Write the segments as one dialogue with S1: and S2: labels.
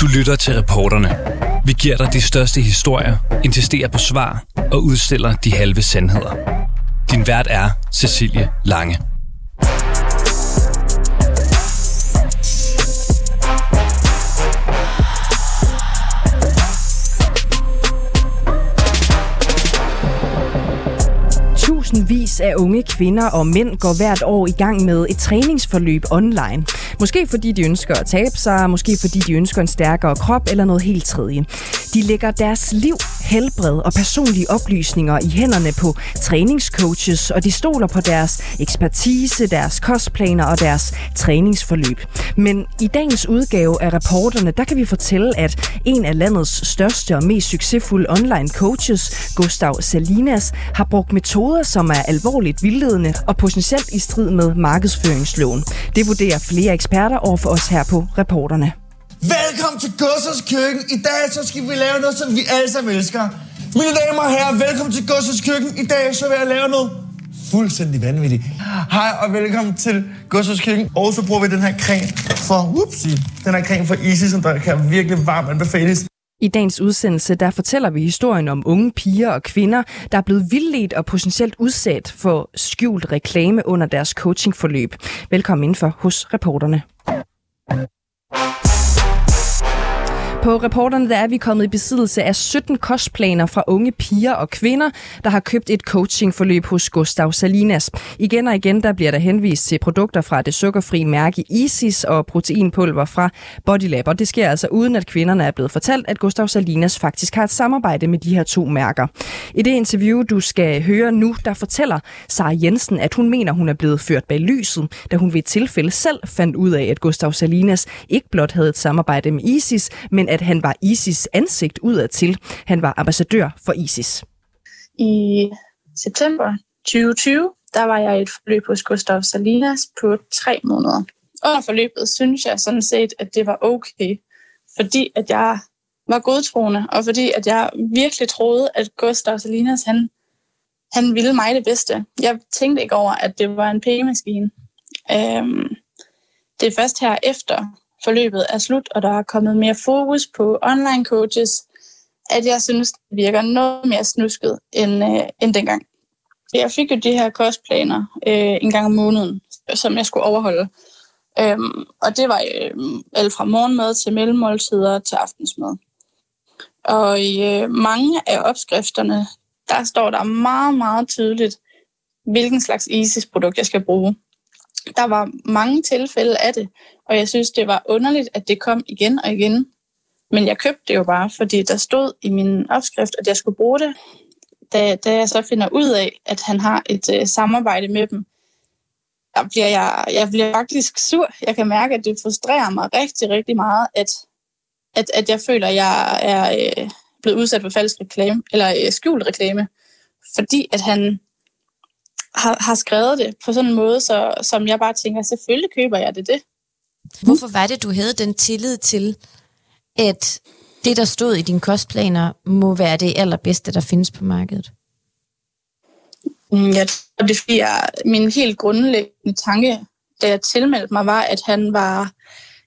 S1: Du lytter til reporterne. Vi giver dig de største historier, insisterer på svar og udstiller de halve sandheder. Din vært er Cecilie Lange.
S2: Tusindvis af unge kvinder og mænd går hvert år i gang med et træningsforløb online. Måske fordi de ønsker at tabe sig, måske fordi de ønsker en stærkere krop eller noget helt tredje. De lægger deres liv, helbred og personlige oplysninger i hænderne på træningscoaches, og de stoler på deres ekspertise, deres kostplaner og deres træningsforløb. Men i dagens udgave af reporterne, der kan vi fortælle, at en af landets største og mest succesfulde online coaches, Gustav Salinas, har brugt metoder, som er alvorligt vildledende og potentielt i strid med markedsføringsloven. Det vurderer flere eksperter over for os her på reporterne.
S3: Velkommen til Gussers Køkken. I dag så skal vi lave noget, som vi alle sammen elsker. Mine damer og herrer, velkommen til Gussers Køkken. I dag så vil jeg lave noget fuldstændig vanvittigt. Hej og velkommen til Gussers Køkken. Og så bruger vi den her creme for, whoopsie, den her creme for Easy, som der kan virkelig varmt anbefales.
S2: I dagens udsendelse der fortæller vi historien om unge piger og kvinder, der er blevet vildledt og potentielt udsat for skjult reklame under deres coachingforløb. Velkommen indenfor hos reporterne. På reporterne der er vi kommet i besiddelse af 17 kostplaner fra unge piger og kvinder, der har købt et coachingforløb hos Gustav Salinas. Igen og igen der bliver der henvist til produkter fra det sukkerfri mærke Isis og proteinpulver fra Bodylab. Og det sker altså uden, at kvinderne er blevet fortalt, at Gustav Salinas faktisk har et samarbejde med de her to mærker. I det interview, du skal høre nu, der fortæller Sara Jensen, at hun mener, hun er blevet ført bag lyset, da hun ved et tilfælde selv fandt ud af, at Gustav Salinas ikke blot havde et samarbejde med Isis, men at han var ISIS ansigt udadtil. Han var ambassadør for ISIS.
S4: I september 2020, der var jeg i et forløb hos Gustav Salinas på tre måneder. Under forløbet synes jeg sådan set, at det var okay, fordi at jeg var godtroende, og fordi at jeg virkelig troede, at Gustav Salinas, han, han ville mig det bedste. Jeg tænkte ikke over, at det var en pengemaskine. Øhm, det er først her efter forløbet er slut, og der er kommet mere fokus på online coaches, at jeg synes, det virker noget mere snusket end, øh, end dengang. Jeg fik jo de her kostplaner øh, en gang om måneden, som jeg skulle overholde. Øhm, og det var øh, alt fra morgenmad til mellemmåltider til aftensmad. Og i øh, mange af opskrifterne, der står der meget, meget tydeligt, hvilken slags ISIS-produkt jeg skal bruge. Der var mange tilfælde af det, og jeg synes, det var underligt, at det kom igen og igen. Men jeg købte det jo bare, fordi der stod i min opskrift, at jeg skulle bruge det. Da, da jeg så finder ud af, at han har et øh, samarbejde med dem, der bliver jeg, jeg bliver faktisk sur. Jeg kan mærke, at det frustrerer mig rigtig, rigtig meget, at, at, at jeg føler, at jeg er øh, blevet udsat for falsk reklame, eller øh, skjult reklame, fordi at han har, har skrevet det på sådan en måde, så, som jeg bare tænker, selvfølgelig køber jeg det det.
S5: Hvorfor var det, du havde den tillid til, at det, der stod i dine kostplaner, må være det allerbedste, der findes på markedet?
S4: Mm, jeg tror, det er fordi, jeg, min helt grundlæggende tanke, da jeg tilmeldte mig, var, at han var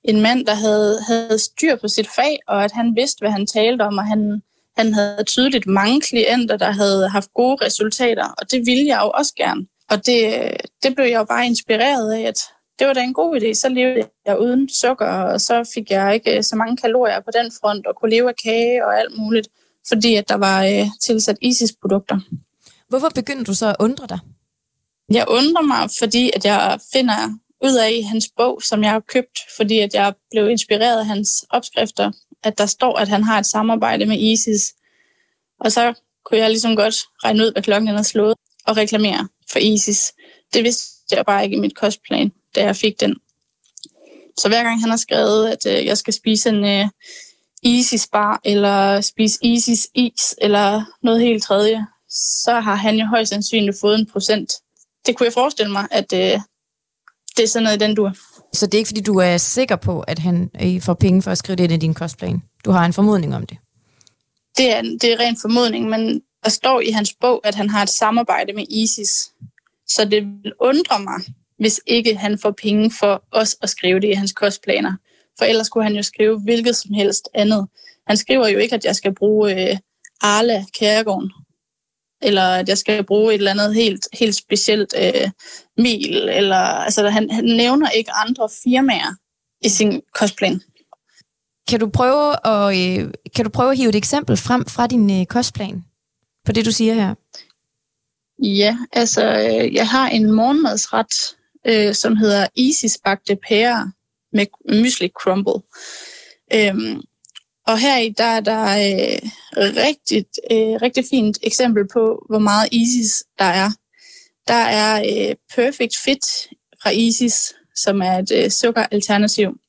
S4: en mand, der havde, havde styr på sit fag, og at han vidste, hvad han talte om, og han, han havde tydeligt mange klienter, der havde haft gode resultater, og det ville jeg jo også gerne. Og det, det blev jeg jo bare inspireret af, at det var da en god idé. Så levede jeg uden sukker, og så fik jeg ikke så mange kalorier på den front, og kunne leve af kage og alt muligt, fordi at der var øh, tilsat ISIS-produkter.
S5: Hvorfor begyndte du så at undre dig?
S4: Jeg undrer mig, fordi at jeg finder ud af i hans bog, som jeg har købt, fordi at jeg blev inspireret af hans opskrifter, at der står, at han har et samarbejde med ISIS. Og så kunne jeg ligesom godt regne ud, hvad klokken er slået, og reklamere for ISIS. Det vidste jeg bare ikke i mit kostplan da jeg fik den. Så hver gang han har skrevet, at øh, jeg skal spise en øh, Isis bar, eller spise Isis is, eller noget helt tredje, så har han jo højst sandsynligt fået en procent. Det kunne jeg forestille mig, at øh, det er sådan noget i den dur.
S5: Så det er ikke, fordi du er sikker på, at han øh, får penge for at skrive det ind i din kostplan? Du har en formodning om det?
S4: Det er, det er ren formodning, men der står i hans bog, at han har et samarbejde med ISIS. Så det vil undre mig, hvis ikke han får penge for os at skrive det i hans kostplaner. For ellers kunne han jo skrive hvilket som helst andet. Han skriver jo ikke, at jeg skal bruge øh, Arla Kærgården, eller at jeg skal bruge et eller andet helt, helt specielt øh, mil, eller altså han, han nævner ikke andre firmaer i sin kostplan.
S5: Kan du prøve at, øh, kan du prøve at hive et eksempel frem fra din øh, kostplan på det, du siger her?
S4: Ja, altså øh, jeg har en morgenmadsret, øh, som hedder Isis bagte pære med mysli crumble. Øhm, og her i der er der øh, rigtig, øh, rigtig fint eksempel på, hvor meget Isis der er. Der er øh, Perfect Fit fra Isis, som er et øh, sukkeralternativ.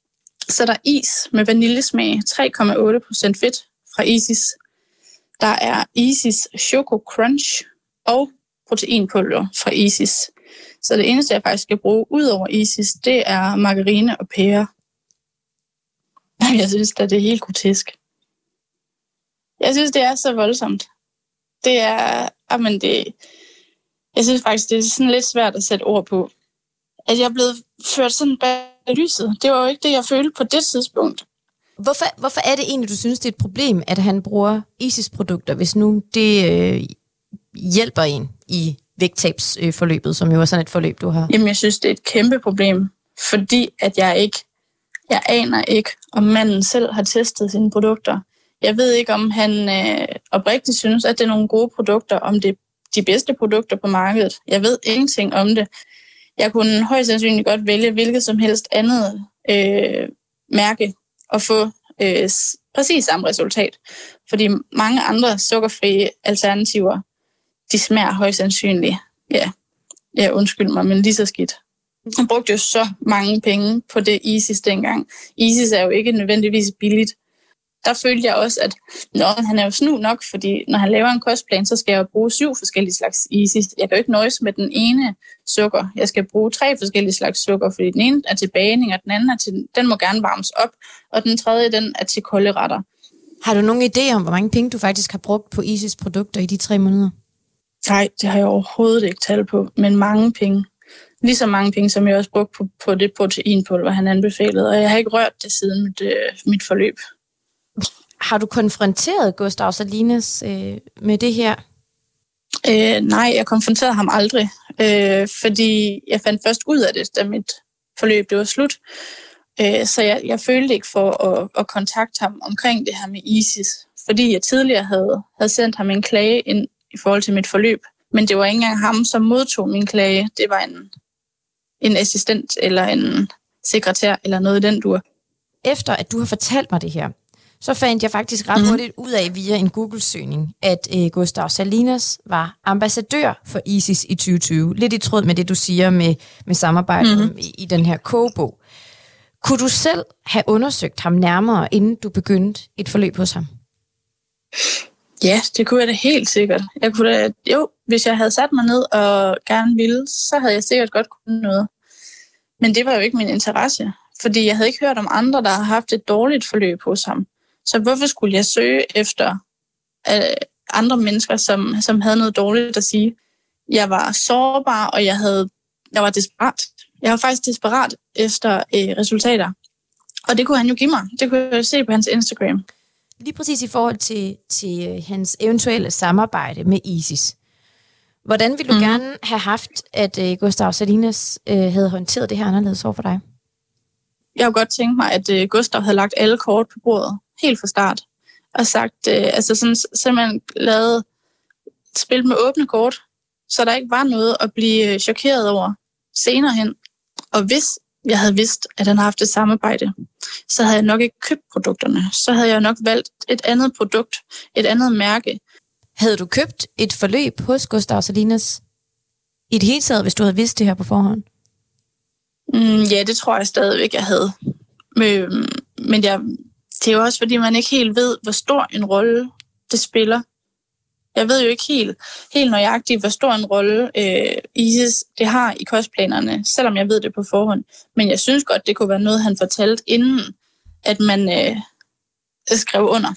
S4: Så der er is med vaniljesmag, 3,8% fedt fra Isis. Der er Isis Choco Crunch og proteinpulver fra Isis. Så det eneste, jeg faktisk skal bruge ud over Isis, det er margarine og pære. Jeg synes at det er helt grotesk. Jeg synes, det er så voldsomt. Det er, jamen det, jeg synes faktisk, det er sådan lidt svært at sætte ord på. At jeg er blevet ført sådan bag lyset. Det var jo ikke det, jeg følte på det tidspunkt.
S5: Hvorfor, hvorfor er det egentlig, du synes, det er et problem, at han bruger ISIS-produkter, hvis nu det øh, hjælper en i vægttabsforløbet, som jo er sådan et forløb, du har?
S4: Jamen, jeg synes, det er et kæmpe problem, fordi at jeg ikke, jeg aner ikke, om manden selv har testet sine produkter. Jeg ved ikke, om han øh, oprigtigt synes, at det er nogle gode produkter, om det er de bedste produkter på markedet. Jeg ved ingenting om det. Jeg kunne højst sandsynligt godt vælge hvilket som helst andet øh, mærke og få øh, præcis samme resultat. Fordi mange andre sukkerfrie alternativer, de smager højst sandsynligt, ja, ja undskyld mig, men lige så skidt. Han brugte jo så mange penge på det ISIS dengang. ISIS er jo ikke nødvendigvis billigt der følte jeg også, at Nå, han er jo snu nok, fordi når han laver en kostplan, så skal jeg jo bruge syv forskellige slags isis. Jeg kan jo ikke nøjes med den ene sukker. Jeg skal bruge tre forskellige slags sukker, fordi den ene er til bagning, og den anden er til, den må gerne varmes op, og den tredje, den er til kolde retter.
S5: Har du nogen idé om, hvor mange penge du faktisk har brugt på ISIS produkter i de tre måneder?
S4: Nej, det har jeg overhovedet ikke tal på, men mange penge. Lige så mange penge, som jeg også brugte på, på det proteinpulver, han anbefalede, og jeg har ikke rørt det siden mit, øh, mit forløb.
S5: Har du konfronteret Gustav Salines øh, med det her?
S4: Øh, nej, jeg konfronterede ham aldrig, øh, fordi jeg fandt først ud af det, da mit forløb det var slut. Øh, så jeg, jeg følte ikke for at, at kontakte ham omkring det her med ISIS, fordi jeg tidligere havde, havde sendt ham en klage ind i forhold til mit forløb. Men det var ikke engang ham, som modtog min klage. Det var en, en assistent eller en sekretær eller noget i den dur.
S5: Efter at du har fortalt mig det her, så fandt jeg faktisk ret mhm. hurtigt ud af via en Google-søgning, at øh, Gustav Salinas var ambassadør for ISIS i 2020. Lidt i tråd med det, du siger med, med samarbejdet mm-hmm. i, i den her kogebog. Kunne du selv have undersøgt ham nærmere, inden du begyndte et forløb hos ham?
S4: Ja, det kunne jeg da helt sikkert. Jeg kunne da, jo, hvis jeg havde sat mig ned og gerne ville, så havde jeg sikkert godt kunnet noget. Men det var jo ikke min interesse, fordi jeg havde ikke hørt om andre, der har haft et dårligt forløb hos ham. Så hvorfor skulle jeg søge efter øh, andre mennesker, som, som havde noget dårligt at sige? Jeg var sårbar, og jeg, havde, jeg var desperat. Jeg var faktisk desperat efter øh, resultater. Og det kunne han jo give mig. Det kunne jeg se på hans Instagram.
S5: Lige præcis i forhold til, til øh, hans eventuelle samarbejde med ISIS. Hvordan ville du mm. gerne have haft, at øh, Gustav Salinas øh, havde håndteret det her anderledes over for dig?
S4: Jeg kunne godt tænke mig, at øh, Gustav havde lagt alle kort på bordet helt fra start. Og sagt, øh, altså sådan, simpelthen lavet spil med åbne kort, så der ikke var noget at blive chokeret over senere hen. Og hvis jeg havde vidst, at han har haft et samarbejde, så havde jeg nok ikke købt produkterne. Så havde jeg nok valgt et andet produkt, et andet mærke.
S5: Havde du købt et forløb hos Gustav Salinas i det hele taget, hvis du havde vidst det her på forhånd?
S4: Mm, ja, det tror jeg stadigvæk, jeg havde. Men, men jeg det er jo også, fordi man ikke helt ved, hvor stor en rolle det spiller. Jeg ved jo ikke helt, helt nøjagtigt, hvor stor en rolle øh, ISIS det har i kostplanerne, selvom jeg ved det på forhånd. Men jeg synes godt, det kunne være noget, han fortalte, inden at man øh, skrev under.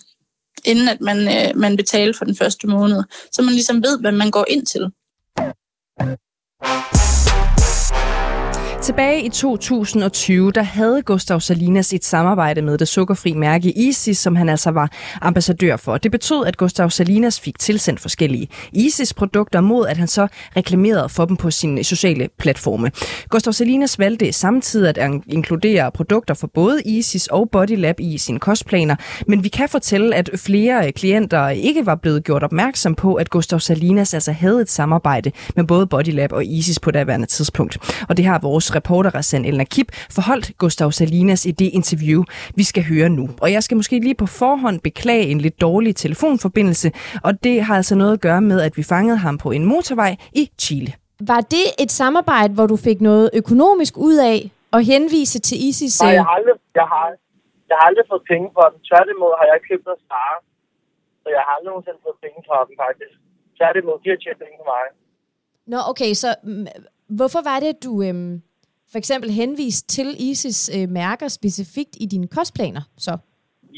S4: Inden at man, øh, man betaler for den første måned. Så man ligesom ved, hvad man går ind til.
S2: Tilbage i 2020, der havde Gustav Salinas et samarbejde med det sukkerfri mærke ISIS, som han altså var ambassadør for. Det betød, at Gustav Salinas fik tilsendt forskellige ISIS-produkter mod, at han så reklamerede for dem på sine sociale platforme. Gustav Salinas valgte samtidig at inkludere produkter for både ISIS og Bodylab i sine kostplaner, men vi kan fortælle, at flere klienter ikke var blevet gjort opmærksom på, at Gustav Salinas altså havde et samarbejde med både Bodylab og ISIS på daværende tidspunkt. Og det har vores reporter Rassan Elna Kip forholdt Gustav Salinas i det interview, vi skal høre nu. Og jeg skal måske lige på forhånd beklage en lidt dårlig telefonforbindelse, og det har altså noget at gøre med, at vi fangede ham på en motorvej i Chile.
S5: Var det et samarbejde, hvor du fik noget økonomisk ud af at henvise til ISIS?
S6: Nej, jeg har aldrig, jeg har, jeg har aldrig fået penge for den. Tværtimod har jeg købt og spare. Så jeg har aldrig nogensinde fået penge fra dem, faktisk. Tværtimod, de har tjent penge for mig.
S5: Nå, okay, så mm, hvorfor var det, at du øhm, for eksempel henvist til ISIS øh, mærker specifikt i dine kostplaner, så?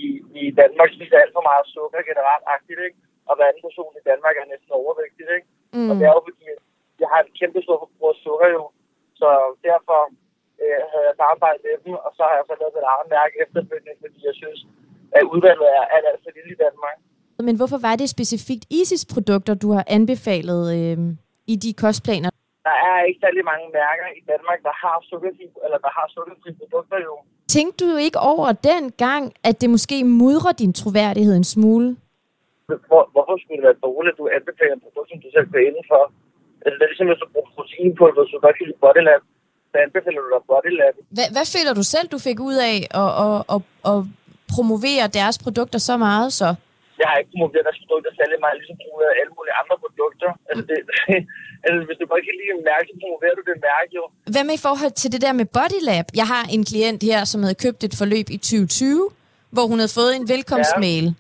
S6: I, i Danmark spiser alt for meget sukker generelt agtigt, ikke? Og hver anden person i Danmark er næsten overvægtig, ikke? Mm. Og det er jo fordi, jeg har en kæmpe stor forbrug af sukker jo. Så derfor øh, havde jeg samarbejdet med dem, og så har jeg så lavet et andet mærke efterfølgende, fordi jeg synes, at udvalget er alt, alt for lille i Danmark.
S5: Men hvorfor var det specifikt ISIS-produkter, du har anbefalet øh, i de kostplaner?
S6: Der er ikke særlig mange mærker i Danmark, der har sukkerfri, eller der har sukkerfri produkter jo.
S5: Tænkte du ikke over den gang, at det måske mudrer din troværdighed en smule?
S6: Hvor, hvorfor skulle det være dårligt, at du anbefaler et produkt, som du selv går inden for? Altså, det er ligesom, hvis du bruger proteinpulver, så du godt kan lide Bodylab, så anbefaler du dig Bodylab.
S5: Hvad, hvad føler du selv, du fik ud af at, at, at, at promovere deres produkter så meget så?
S6: jeg har ikke promoveret deres produkter særlig meget, ligesom promoveret alle mulige andre produkter. Altså, det, altså hvis du godt kan lide en mærke, så promoverer du det mærke jo.
S5: Hvad med i forhold til det der med Bodylab? Jeg har en klient her, som havde købt et forløb i 2020, hvor hun havde fået en velkomstmail. Ja.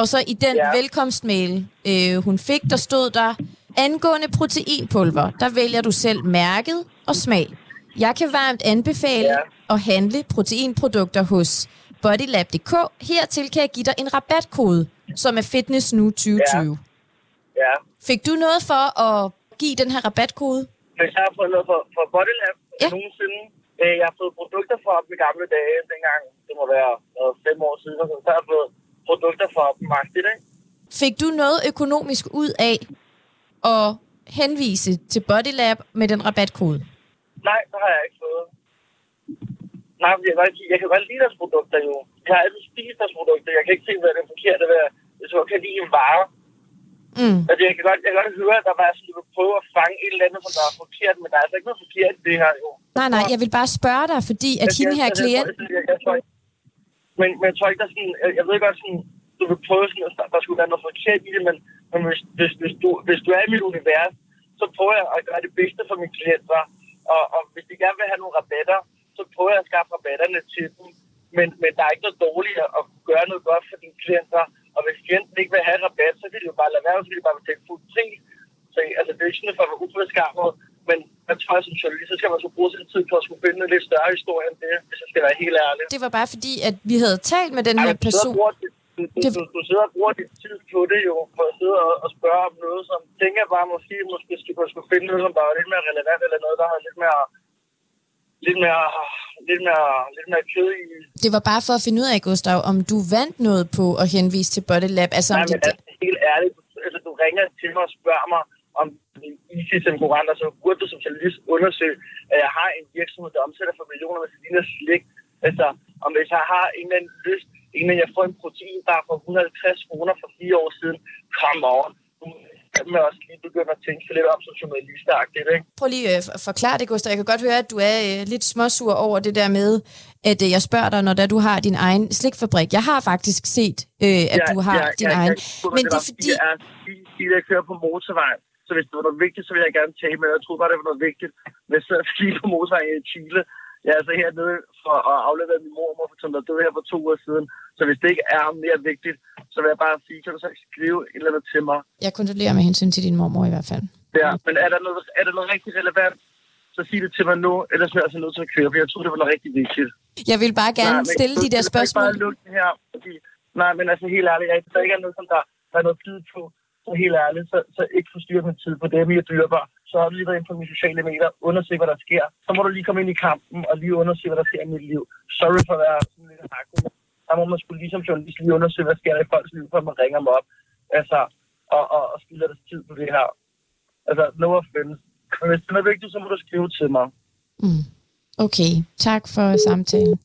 S5: Og så i den ja. velkomstmail, øh, hun fik, der stod der, angående proteinpulver, der vælger du selv mærket og smag. Jeg kan varmt anbefale ja. at handle proteinprodukter hos bodylab.dk. Hertil kan jeg give dig en rabatkode, som er Fitness Nu 2020. Ja.
S6: ja.
S5: Fik du noget for at give den her rabatkode?
S6: Hvis jeg har fået noget for, for Bodylab ja. nogensinde, øh, jeg har fået produkter fra dem i gamle dage, dengang det må være øh, fem år siden, så har jeg fået produkter fra dem magtigt, ikke?
S5: Fik du noget økonomisk ud af at henvise til Bodylab med den rabatkode?
S6: Nej, det har jeg ikke fået. Nej, jeg kan, godt, jeg kan godt lide deres produkter jo. Jeg har altid spist deres produkter. Jeg kan ikke se, hvad det er forkert ved. Hvis jeg kan lide en vare. Mm. Altså, jeg kan, godt, jeg kan godt høre, at der var sådan, du prøve at fange et eller andet, som der er forkert, men der er altså ikke noget forkert i det her jo.
S5: Nej, nej, jeg vil bare spørge dig, fordi at hende her klient...
S6: men, men jeg tror ikke, der er sådan... Jeg, jeg ved godt sådan, du vil prøve sådan, at der skulle være noget forkert i det, men, men hvis, hvis, hvis, du, hvis du er i mit univers, så prøver jeg at gøre det bedste for mine klienter. Og, og hvis de gerne vil have nogle rabatter, så prøver jeg at skaffe rabatterne til dem. Men, men der er ikke noget dårligt at gøre noget godt for dine klienter. Og hvis klienten ikke vil have rabat, de jo bare lade være, så de bare betale fuld pris. Så altså, det er ikke sådan for at være uforskammet. Men jeg tror, som journalist, så skal man så bruge sin tid på at skulle finde en lidt større historie end det, hvis jeg skal være helt ærlig.
S5: Det var bare fordi, at vi havde talt med den her person.
S6: Du, du, du, du sidder og bruger din tid på det jo, for at sidde og, og spørge om noget, som tænker bare måske, måske skulle, skulle finde noget, som der er lidt mere relevant, eller noget, der har lidt mere lidt mere, lidt mere, lidt mere kød i.
S5: Det var bare for at finde ud af, Gustav, om du vandt noget på at henvise til Bodylab. Altså,
S6: Nej, om det, altså, ærlig. altså, du ringer til mig og spørger mig, om ISIS en konkurrent, så burde du som journalist undersøge, at jeg har en virksomhed, der omsætter for millioner med ligner slik. Altså, om hvis jeg har en eller anden lyst, en eller jeg får en protein, der for 150 kroner for fire år siden, come on man også lige begynde at tænke sig lidt om som journalistagtigt, ikke?
S5: Prøv lige at øh, forklare det, Gustav. Jeg kan godt høre, at du er øh, lidt småsur over det der med, at øh, jeg spørger dig, når da du har din egen slikfabrik. Jeg har faktisk set, øh, at ja, du har
S6: ja,
S5: din
S6: ja,
S5: egen.
S6: Jeg, Men det er fordi... Jeg, er, jeg kører på motorvejen, så hvis det var noget vigtigt, så vil jeg gerne tale med Jeg troede bare, det var noget vigtigt. Hvis jeg lige på motorvejen i Chile, jeg er altså hernede for at aflevere min mormor, som der døde her for to år siden. Så hvis det ikke er mere vigtigt, så vil jeg bare sige, kan du så ikke skrive et eller andet til mig?
S5: Jeg kontrollerer med hensyn til din mormor i hvert fald.
S6: Ja, men er der noget, er der noget rigtig relevant, så sig det til mig nu, ellers er jeg altså nødt til at køre, for jeg tror, det var noget rigtig vigtigt.
S5: Jeg vil bare gerne nej, stille de der spørgsmål.
S6: Jeg bare lukke det her, fordi, nej, men altså helt ærligt, jeg, der ikke er noget, som der, der er noget tid på, så helt ærligt, så, så ikke forstyrre min tid på det, er mere dyrebar så har du lige været inde på mine sociale medier, undersøge, hvad der sker. Så må du lige komme ind i kampen og lige undersøge, hvad der sker i mit liv. Sorry for at være sådan lidt hakket. Der må man skulle ligesom journalist lige undersøge, hvad sker der i folks liv, før man ringer mig op. Altså, og, og, og spilder deres tid på det her. Altså, no offense. Hvis det er vigtigt, så må du skrive til mig.
S5: Mm. Okay, tak for samtalen.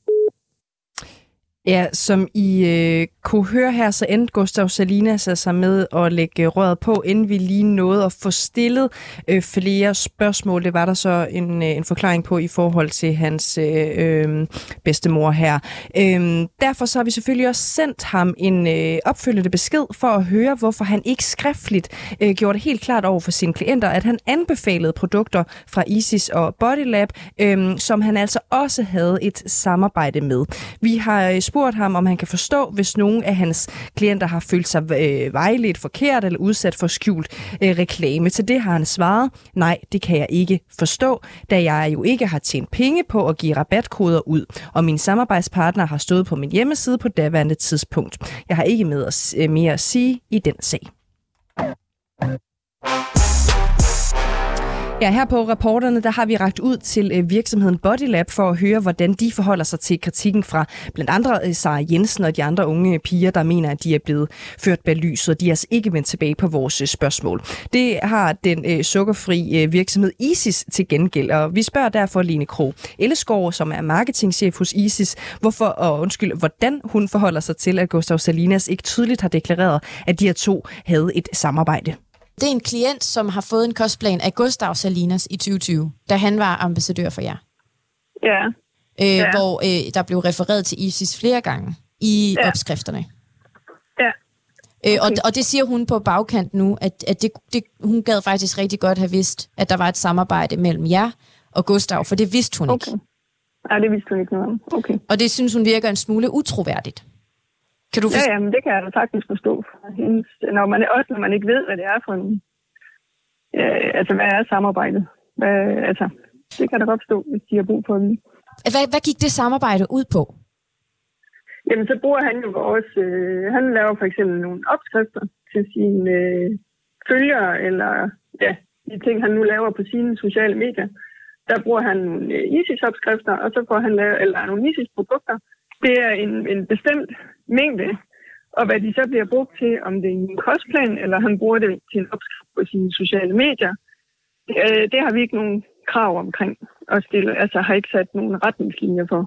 S2: Ja, som I øh, kunne høre her, så endte Gustav Salinas altså med at lægge øh, røret på, inden vi lige nåede at få stillet øh, flere spørgsmål. Det var der så en, øh, en forklaring på i forhold til hans øh, øh, bedstemor her. Øh, derfor så har vi selvfølgelig også sendt ham en øh, opfølgende besked for at høre, hvorfor han ikke skriftligt øh, gjorde det helt klart over for sine klienter, at han anbefalede produkter fra Isis og Bodylab, øh, som han altså også havde et samarbejde med. Vi har øh, spurgt ham, om han kan forstå, hvis nogen af hans klienter har følt sig øh, vejledt forkert eller udsat for skjult øh, reklame. Til det har han svaret, nej, det kan jeg ikke forstå, da jeg jo ikke har tjent penge på at give rabatkoder ud, og min samarbejdspartner har stået på min hjemmeside på daværende tidspunkt. Jeg har ikke med at, øh, mere at sige i den sag. Ja, her på rapporterne, der har vi ragt ud til øh, virksomheden Bodylab for at høre, hvordan de forholder sig til kritikken fra blandt andre øh, Sara Jensen og de andre unge piger, der mener, at de er blevet ført bag lyset, og de er altså ikke vendt tilbage på vores øh, spørgsmål. Det har den sukkerfri virksomhed ISIS til gengæld, og vi spørger derfor Line Kro Elleskov, som er marketingchef hos ISIS, hvorfor, og undskyld, hvordan hun forholder sig til, at Gustav Salinas ikke tydeligt har deklareret, at de her to havde et samarbejde.
S5: Det er en klient, som har fået en kostplan af Gustav Salinas i 2020, da han var ambassadør for jer.
S7: Ja.
S5: Øh,
S7: Ja.
S5: Hvor øh, der blev refereret til ISIS flere gange i
S7: Ja.
S5: opskrifterne.
S7: Ja.
S5: Øh, og,
S7: Okay.
S5: og det siger hun på bagkant nu, at, at det, det, hun gad faktisk rigtig godt have vidst, at der var et samarbejde mellem jer og Gustav, for det vidste hun
S7: Okay.
S5: ikke.
S7: Nej, det vidste hun ikke noget om. Okay.
S5: Og det synes hun virker en smule utroværdigt. Kan du
S7: Ja,
S5: forstå?
S7: ja, men det kan jeg da sagtens forstå. når man, også når man ikke ved, hvad det er for en... Øh, altså, hvad er samarbejdet? Hvad, altså, det kan da godt forstå, hvis de har brug for det.
S5: Hvad, hvad gik det samarbejde ud på?
S7: Jamen, så bruger han jo vores... Øh, han laver for eksempel nogle opskrifter til sine øh, følgere, eller ja, de ting, han nu laver på sine sociale medier. Der bruger han nogle øh, ISIS-opskrifter, og så får han lavet, eller nogle ISIS-produkter. Det er en, en bestemt mængde, og hvad de så bliver brugt til, om det er en kostplan, eller han bruger det til en opskrift på sine sociale medier, øh, det har vi ikke nogen krav omkring at stille, altså har ikke sat nogen retningslinjer for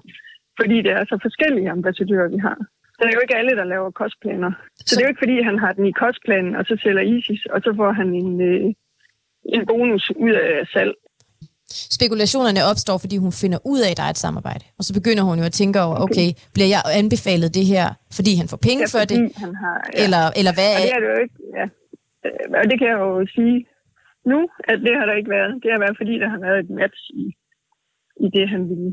S7: fordi det er så forskellige ambassadører, vi har. Det er jo ikke alle, der laver kostplaner. Så, så det er jo ikke, fordi han har den i kostplanen, og så sælger ISIS, og så får han en, øh, en bonus ud af salg.
S5: Spekulationerne opstår, fordi hun finder ud af, at der er et samarbejde. Og så begynder hun jo at tænke over, okay, okay bliver jeg anbefalet det her, fordi han får penge
S7: Ja,
S5: for det?
S7: Han har, ja.
S5: Eller, eller hvad
S7: Og det
S5: er...
S7: er det jo ikke, ja. Øh, Og det kan jeg jo sige nu, at det har der ikke været. Det har været, fordi der har været et match i, i det, han ville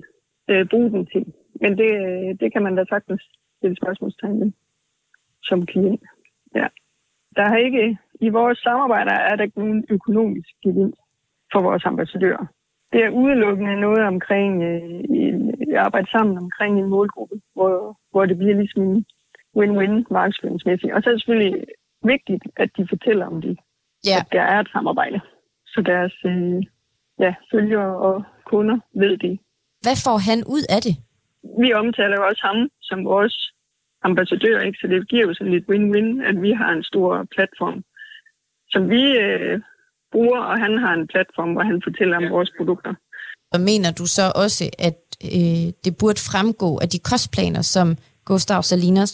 S7: øh, bruge den til. Men det, øh, det kan man da sagtens stille spørgsmålstegn ved som klient. Ja. Der har ikke, i vores samarbejder er der ikke nogen økonomisk gevinst for vores ambassadører. Det er udelukkende noget omkring øh, en, arbejde sammen omkring en målgruppe, hvor, hvor det bliver ligesom en win-win markedsføringsmæssigt. Og så er det selvfølgelig vigtigt, at de fortæller om det,
S5: Ja,
S7: at der er et samarbejde. Så deres øh, ja, følgere og kunder ved det.
S5: hvad får han ud af det?
S7: Vi omtaler jo også ham som vores ambassadør, ikke? så det giver jo sådan lidt win-win, at vi har en stor platform, som vi øh, bruger, og han har en platform, hvor han fortæller om vores produkter.
S5: Og mener du så også, at øh, det burde fremgå af de kostplaner, som Gustav Salinas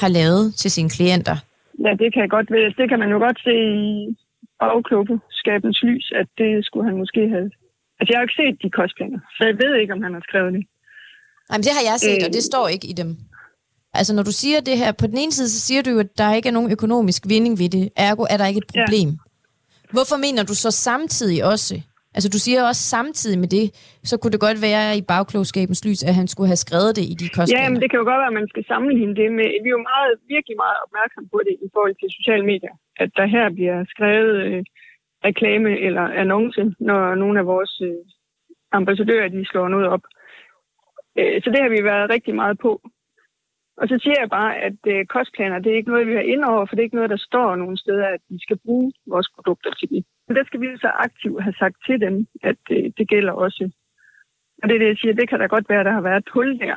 S5: har lavet til sine klienter?
S7: Ja, det kan, jeg godt, ved- det kan man jo godt se i bagklubskabens lys, at det skulle han måske have. Altså, jeg har jo ikke set de kostplaner, så jeg ved ikke, om han har skrevet det.
S5: Jamen, det har jeg set,
S7: Øh.
S5: og det står ikke i dem. Altså, når du siger det her, på den ene side, så siger du jo, at der ikke er nogen økonomisk vinding ved det. Ergo er der ikke et
S7: Ja.
S5: Hvorfor mener du så samtidig også, altså du siger også samtidig med det, så kunne det godt være i bagklogskabens lys, at han skulle have skrevet det i de
S7: Ja, men det kan jo godt være, at man skal sammenligne det med... Vi er jo meget, virkelig meget opmærksom på det i forhold til sociale medier. At der her bliver skrevet øh, reklame eller annonce, når nogle af vores øh, ambassadører de slår noget op. Øh, så det har vi været rigtig meget på. Og så siger jeg bare, at øh, kostplaner, det er ikke noget, vi har ind over, for det er ikke noget, der står nogen steder, at vi skal bruge vores produkter til det. Men der skal vi så aktivt have sagt til dem, at øh, det gælder også. Og det er det, jeg siger, det kan da godt være, at der har været et hul der.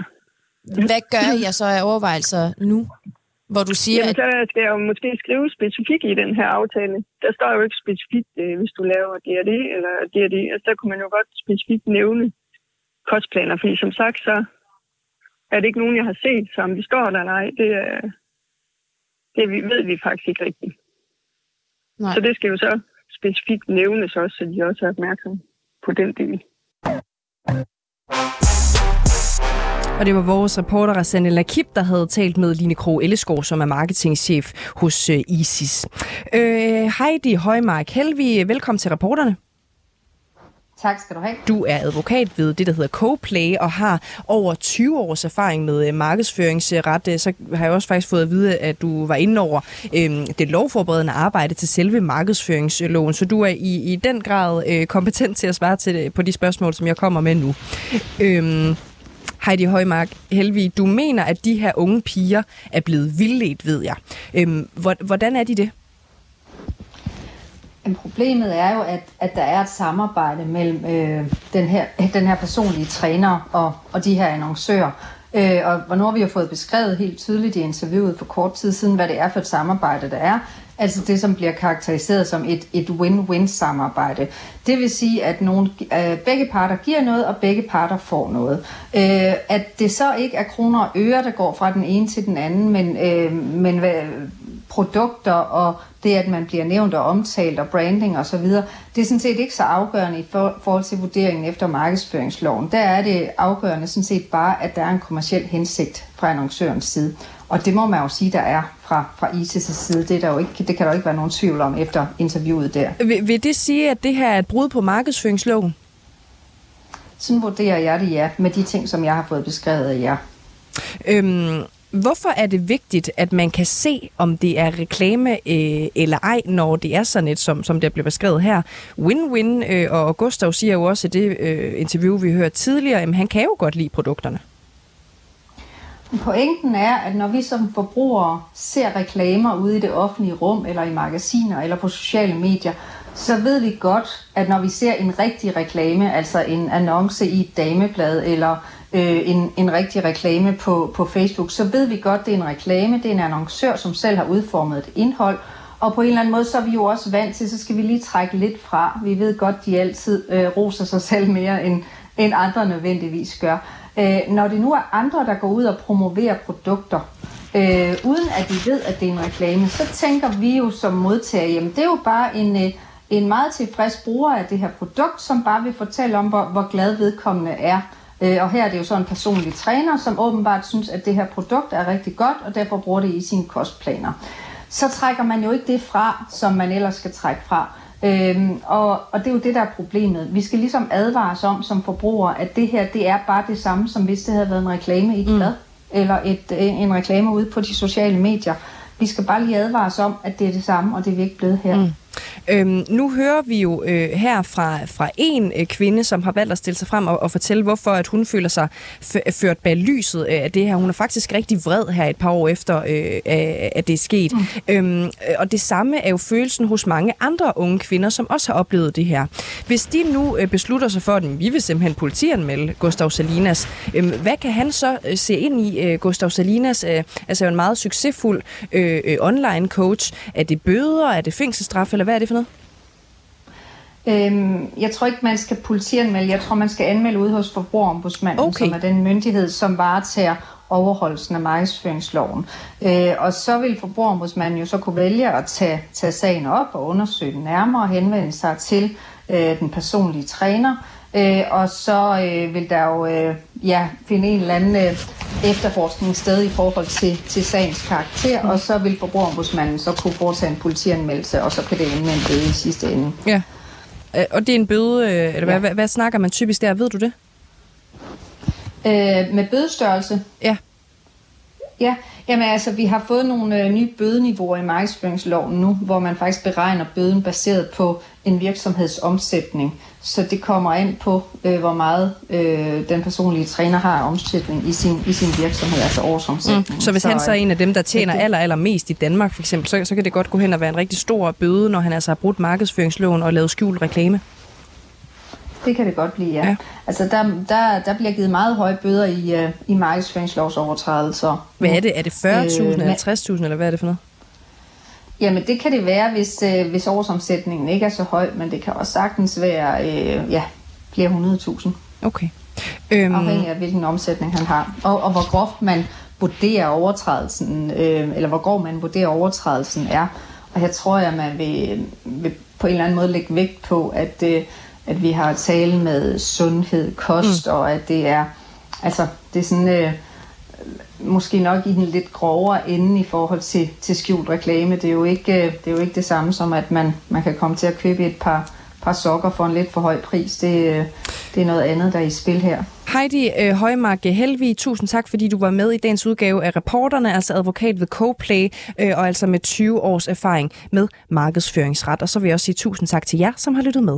S5: Hvad gør jeg så af overvejelser nu? Hvor du siger,
S7: Jamen,
S5: at...
S7: så skal jeg jo måske skrive specifikt i den her aftale. Der står jo ikke specifikt, øh, hvis du laver det og det, eller det og det. Altså, der kunne man jo godt specifikt nævne kostplaner, fordi som sagt, så er det ikke nogen, jeg har set, som de står der eller ej. Det, er, det ved vi faktisk ikke rigtigt.
S5: Nej.
S7: Så det skal jo så specifikt nævnes også, så de også er opmærksomme på den del.
S2: Og det var vores reporter Rasane Lakib, der havde talt med Line Kro Ellesgaard, som er marketingchef hos øh, ISIS. Øh, Heidi Højmark Helvi, velkommen til reporterne.
S8: Tak skal du have.
S2: Du er advokat ved det, der hedder CoPlay, og har over 20 års erfaring med øh, markedsføringsret. Øh, så har jeg også faktisk fået at vide, at du var inde over øh, det lovforberedende arbejde til selve markedsføringsloven, så du er i, i den grad øh, kompetent til at svare til øh, på de spørgsmål, som jeg kommer med nu. Øh, Heidi Højmark Helvi, du mener, at de her unge piger er blevet vildledt, ved jeg. Øhm, hvordan er de det?
S8: Men problemet er jo, at, at der er et samarbejde mellem øh, den, her, den her personlige træner og, og de her annoncører. Øh, og hvor nu har vi jo fået beskrevet helt tydeligt i interviewet for kort tid siden, hvad det er for et samarbejde, der er. Altså det, som bliver karakteriseret som et, et win-win samarbejde. Det vil sige, at nogle, øh, begge parter giver noget, og begge parter får noget. Øh, at det så ikke er kroner og øre, der går fra den ene til den anden, men, øh, men hvad, produkter og det, at man bliver nævnt og omtalt og branding osv., det er sådan set ikke så afgørende i for, forhold til vurderingen efter markedsføringsloven. Der er det afgørende sådan set bare, at der er en kommersiel hensigt fra annoncørens side. Og det må man jo sige, der er fra, fra ISIS' side. Det, er der jo ikke, det kan der jo ikke være nogen tvivl om efter interviewet der.
S2: Vil, vil det sige, at det her er et brud på markedsføringsloven?
S8: Sådan vurderer jeg det, ja, med de ting, som jeg har fået beskrevet af jer.
S2: Øhm, hvorfor er det vigtigt, at man kan se, om det er reklame øh, eller ej, når det er sådan et, som, som det bliver beskrevet her? Win-win, øh, og Gustav siger jo også i det øh, interview, vi hørte tidligere, at han kan jo godt lide produkterne.
S8: Pointen er, at når vi som forbrugere ser reklamer ude i det offentlige rum, eller i magasiner, eller på sociale medier, så ved vi godt, at når vi ser en rigtig reklame, altså en annonce i et dameblad, eller øh, en, en rigtig reklame på, på Facebook, så ved vi godt, det er en reklame, det er en annoncør, som selv har udformet et indhold, og på en eller anden måde, så er vi jo også vant til, så skal vi lige trække lidt fra. Vi ved godt, de altid øh, roser sig selv mere, end, end andre nødvendigvis gør. Øh, når det nu er andre, der går ud og promoverer produkter, øh, uden at vi ved, at det er en reklame, så tænker vi jo som modtager, jamen det er jo bare en, øh, en meget tilfreds bruger af det her produkt, som bare vil fortælle om, hvor, hvor glad vedkommende er. Øh, og her er det jo så en personlig træner, som åbenbart synes, at det her produkt er rigtig godt, og derfor bruger det i sine kostplaner. Så trækker man jo ikke det fra, som man ellers skal trække fra. Øhm, og, og det er jo det, der er problemet. Vi skal ligesom advares om som forbrugere, at det her, det er bare det samme, som hvis det havde været en reklame i et blad, eller et, en reklame ude på de sociale medier. Vi skal bare lige advares om, at det er det samme, og det er vi ikke blevet her. Mm.
S2: Øhm, nu hører vi jo øh, her fra, fra en øh, kvinde, som har valgt at stille sig frem og, og fortælle, hvorfor at hun føler sig ført bag lyset øh, af det her. Hun er faktisk rigtig vred her et par år efter, øh, at det er sket. Mm. Øhm, øh, og det samme er jo følelsen hos mange andre unge kvinder, som også har oplevet det her. Hvis de nu øh, beslutter sig for, at vi vil simpelthen politianmelde Gustav Salinas, øh, hvad kan han så øh, se ind i? Øh, Gustav Salinas øh, altså en meget succesfuld øh, øh, online coach. Er det bøder? Er det fængselsstraf? Eller hvad er det for noget?
S8: Øhm, jeg tror ikke, man skal politianmelde. Jeg tror, man skal anmelde ud hos forbrugerombudsmanden,
S2: Okay.
S8: som er den myndighed, som varetager overholdelsen af markedsføringsloven. Øh, og så vil forbrugerombudsmanden jo så kunne vælge at tage, tage sagen op og undersøge den nærmere og henvende sig til øh, den personlige træner. Øh, og så øh, vil der jo øh, ja, finde en eller anden øh, efterforskning sted i forhold til, til sagens karakter, og så vil forbrugerombudsmanden så kunne foretage en politianmeldelse, og så kan det ende med en bøde i sidste ende.
S2: Ja. Øh, Og det er en bøde, øh, eller hvad,
S8: Ja.
S2: hvad, hvad snakker man typisk der? Ved du det?
S8: Øh, med bødestørrelse,
S2: Ja.
S8: Ja, jamen altså, vi har fået nogle øh, nye bødeniveauer i markedsføringsloven nu, hvor man faktisk beregner bøden baseret på en virksomhedsomsætning. Så det kommer ind på, øh, hvor meget øh, den personlige træner har omsætning i sin, i sin virksomhed, altså årsomsætning.
S2: Mm. Så hvis så, han så er en af dem, der tjener
S8: det-
S2: aller, aller mest i Danmark, for eksempel, så, så kan det godt gå hen og være en rigtig stor bøde, når han altså har brudt markedsføringsloven og lavet skjult reklame.
S8: Det kan det godt blive,
S2: ja.
S8: Ja. Altså, der, der, der bliver givet meget høje bøder i, øh, i markedsføringslovsovertrædelser.
S2: Hvad er det? Er det 40.000
S8: Øh,
S2: eller
S8: men-
S2: 60.000, eller hvad er det for noget?
S8: Jamen, det kan det være, hvis, øh, hvis årsomsætningen ikke er så høj, men det kan også sagtens være øh, ja, flere hundrede tusind,
S2: Okay. Øhm,
S8: afhængig af hvilken omsætning han har. Og, og hvor groft man vurderer overtrædelsen, øh, eller hvor grov man vurderer overtrædelsen er. Og her tror jeg, man vil, vil på en eller anden måde lægge vægt på, at, øh, at vi har tale med sundhed, kost, mm. og at det er, altså, det er sådan... Øh, måske nok i den lidt grovere ende i forhold til, til skjult reklame. Det er, jo ikke, øh, det er jo ikke det samme som, at man, man kan komme til at købe et par, par sokker for en lidt for høj pris. Det, øh, det er noget andet, der er i spil her.
S2: Heidi øh, Højmark Helvig, tusind tak, fordi du var med i dagens udgave af Reporterne, altså advokat ved CoPlay, øh, og altså med 20 års erfaring med markedsføringsret. Og så vil jeg også sige tusind tak til jer, som har lyttet med.